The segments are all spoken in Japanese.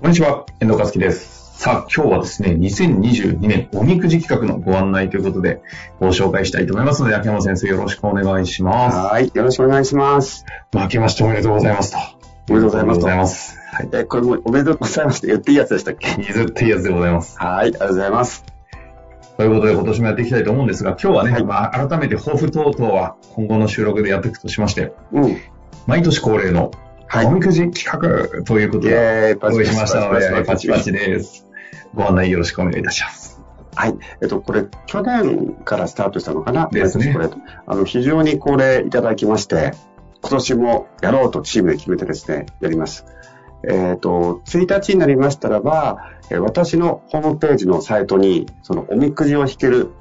こんにちは、遠藤和樹です。さあ、今日はですね、2022年おみくじ企画のご案内ということで、ご紹介したいと思いますので、秋山先生よろしくお願いします。はい。よろしくお願いします。まあ、明けましておめでとうございますと。おめでとうございますおめでとうございます。はい。え、これもうおめでとうございますって言っていいやつでしたっけ？譲っていいやつでございます。はい。ありがとうございます。ということで、今年もやっていきたいと思うんですが、今日はね、はいまあ、改めて抱負等々は今後の収録でやっていくとしまして、うん。毎年恒例のはいおみくじ企画ということイで、用意しましたので、パチパチで。です。ご案内よろしくお願いいたします。はい。えっと、これ、去年からスタートしたのかな？ですねこれ。あの、非常にこれいただきまして、今年もやろうとチームで決めてですね、やります。えっ、と、1日になりましたらば、えー私のホームページのサイトに、そのおみくじを引ける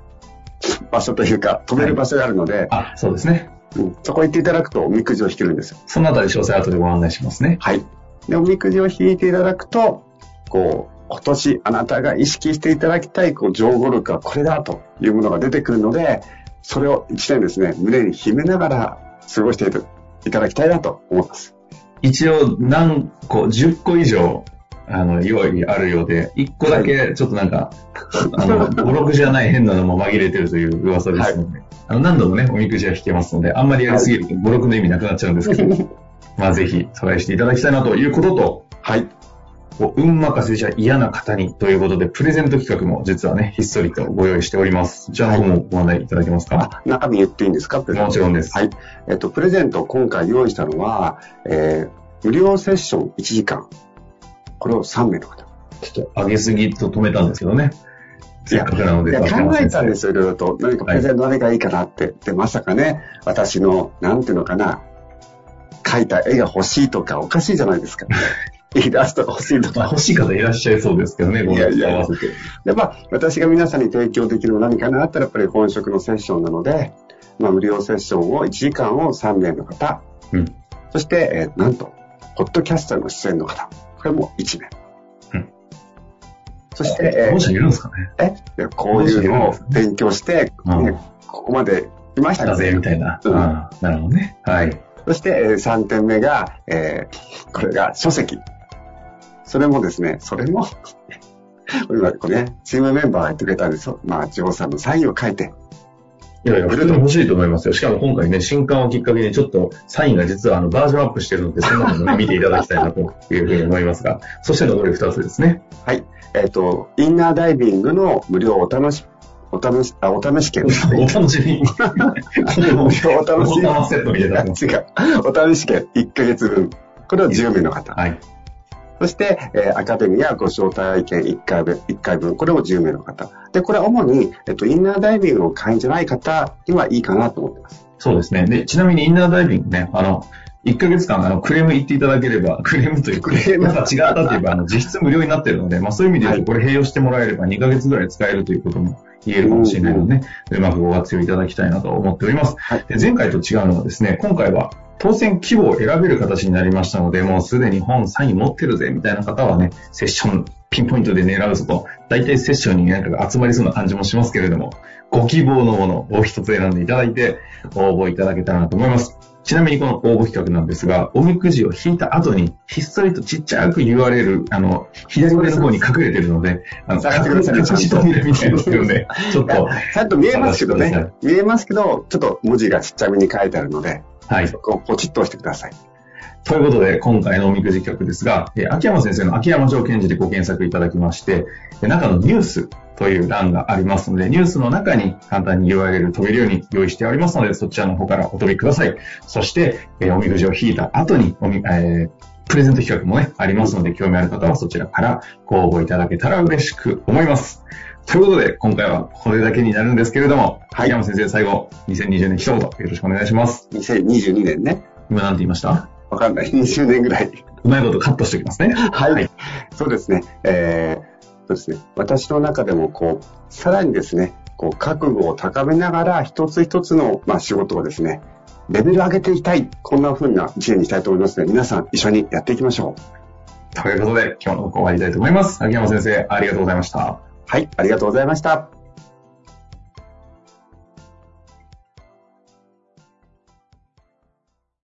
場所というか、止める場所があるので、あ、そうですね。うんそこ行っていただくとおみくじを引けるんですよ。そのあたり詳細後でご案内しますね。はい。で、おみくじを引いていただくと、こう、今年あなたが意識していただきたい、こう、情報力はこれだというものが出てくるので、それを一年ですね、胸に秘めながら過ごしていただきたいなと思います。一応何個、10個以上、あの、用意あるようで、1個だけちょっとなんか、あの、語録じゃない変なのも紛れてるという噂ですので、あの何度もね、おみくじは引けますので、あんまりやりすぎると語録の意味なくなっちゃうんですけど、まあぜひトライしていただきたいなということと、はい。運任せじゃ嫌な方にということで、プレゼント企画も実はね、ひっそりとご用意しております。そちらの方もご案内いただけますか、あ、中身言っていいんですか？もちろんです。はい。えっと、プレゼントを今回用意したのは、えー、無料セッション1時間。これを3名の方。ちょっと上げすぎと止めたんですけどね。いや、考えたんですよ。よ、いろいろと。何かプレゼント何がいいかなって。で、まさかね、私の、なんていうのかな、描いた絵が欲しいとか、おかしいじゃないですか。イラストが欲しいとか。まあ欲しい方いらっしゃいそうですけどね、ごいやいや合わせて。で、まあ、私が皆さんに提供できるのは何かなって言ったら、やっぱり本職のセッションなので、まあ、無料セッションを1時間を3名の方。うんそして、えーなんと、ポッドキャスターの出演の方。これも1名。うんそして、えー保護者いるんですかねえ？でこういうのを勉強して、うんねここまで来ましただぜ、のでみたいな。うんなるほどね。はい。そして、え3点目が、えーこれが書籍。それもですね、それも、今 これね、チームメンバーが言ってくれたんですよ。まあ、ジョーさんのサインを書いて。いやいや、普通に欲しいと思いますよ。しかも今回ね、新刊をきっかけにちょっとサインが実はあのバージョンアップしてるので、そんなのもね、見ていただきたいなというふうに思いますが、そして残り2つですね。はい。えっ、と、インナーダイビングの無料お楽し、お試し、あ、お試し券。お楽しみ お楽しみ。お楽セットみ。お試し券1ヶ月分。これを10名の方。はい。そして、えーアカデミアご招待券1回分、1回分、これを10名の方。で、これは主に、えっと、インナーダイビングの会員じゃない方にはいいかなと思ってます。そうですね。で、ちなみにインナーダイビングね、あの、1ヶ月間、あの、クレーム言っていただければ、クレームというか、クレームなんか違ったといえば、あの、実質無料になってるので、まあそういう意味でこれ併用してもらえれば2ヶ月ぐらい使えるということも言えるかもしれないので、ね、うまくご活用いただきたいなと思っております。はいで前回と違うのはですね、今回は当選規模を選べる形になりましたので、もうすでに本サイン持ってるぜ、みたいな方はね、セッションピンポイントで狙うぞと、大体セッションになんか集まりそうな感じもしますけれども、ご希望のものを一つ選んでいただいて、応募いただけたらなと思います。ちなみにこの応募企画なんですが、おみくじを引いた後に、ひっそりとちっちゃく URL、あの、左上の方に隠れてるので、あの、探してください隠しと見るみたいちょっと、ちゃんと見えますけどね。見えますけど、ちょっと文字がちっちゃめに書いてあるので、はい。そこをポチッと押してください。ということで、今回のおみくじ企画ですが、えー秋山先生の秋山条件字でご検索いただきまして、で中のニュースという欄がありますので、ニュースの中に簡単に URL 飛べるように用意しておりますので、そちらの方からお飛びください。そして、えーおみくじを引いた後におみ、えープレゼント企画もね、ありますので、興味ある方はそちらからご応募いただけたら嬉しく思います。ということで、今回はこれだけになるんですけれども、はい秋山先生、最後、2020年一言よろしくお願いします。2022年ね。今何て言いました？わかんない。20年ぐらい。うまいことカットしておきますね。はい。はいそうですね。えー、そうですね。私の中でも、こう、さらにですね、こう、覚悟を高めながら、一つ一つの、まあ、仕事をですね、レベル上げていきたい。こんな風な一年にしたいと思いますので、皆さん一緒にやっていきましょう。ということで、今日の終わりたいと思います。秋山先生、ありがとうございました。はい、ありがとうございました。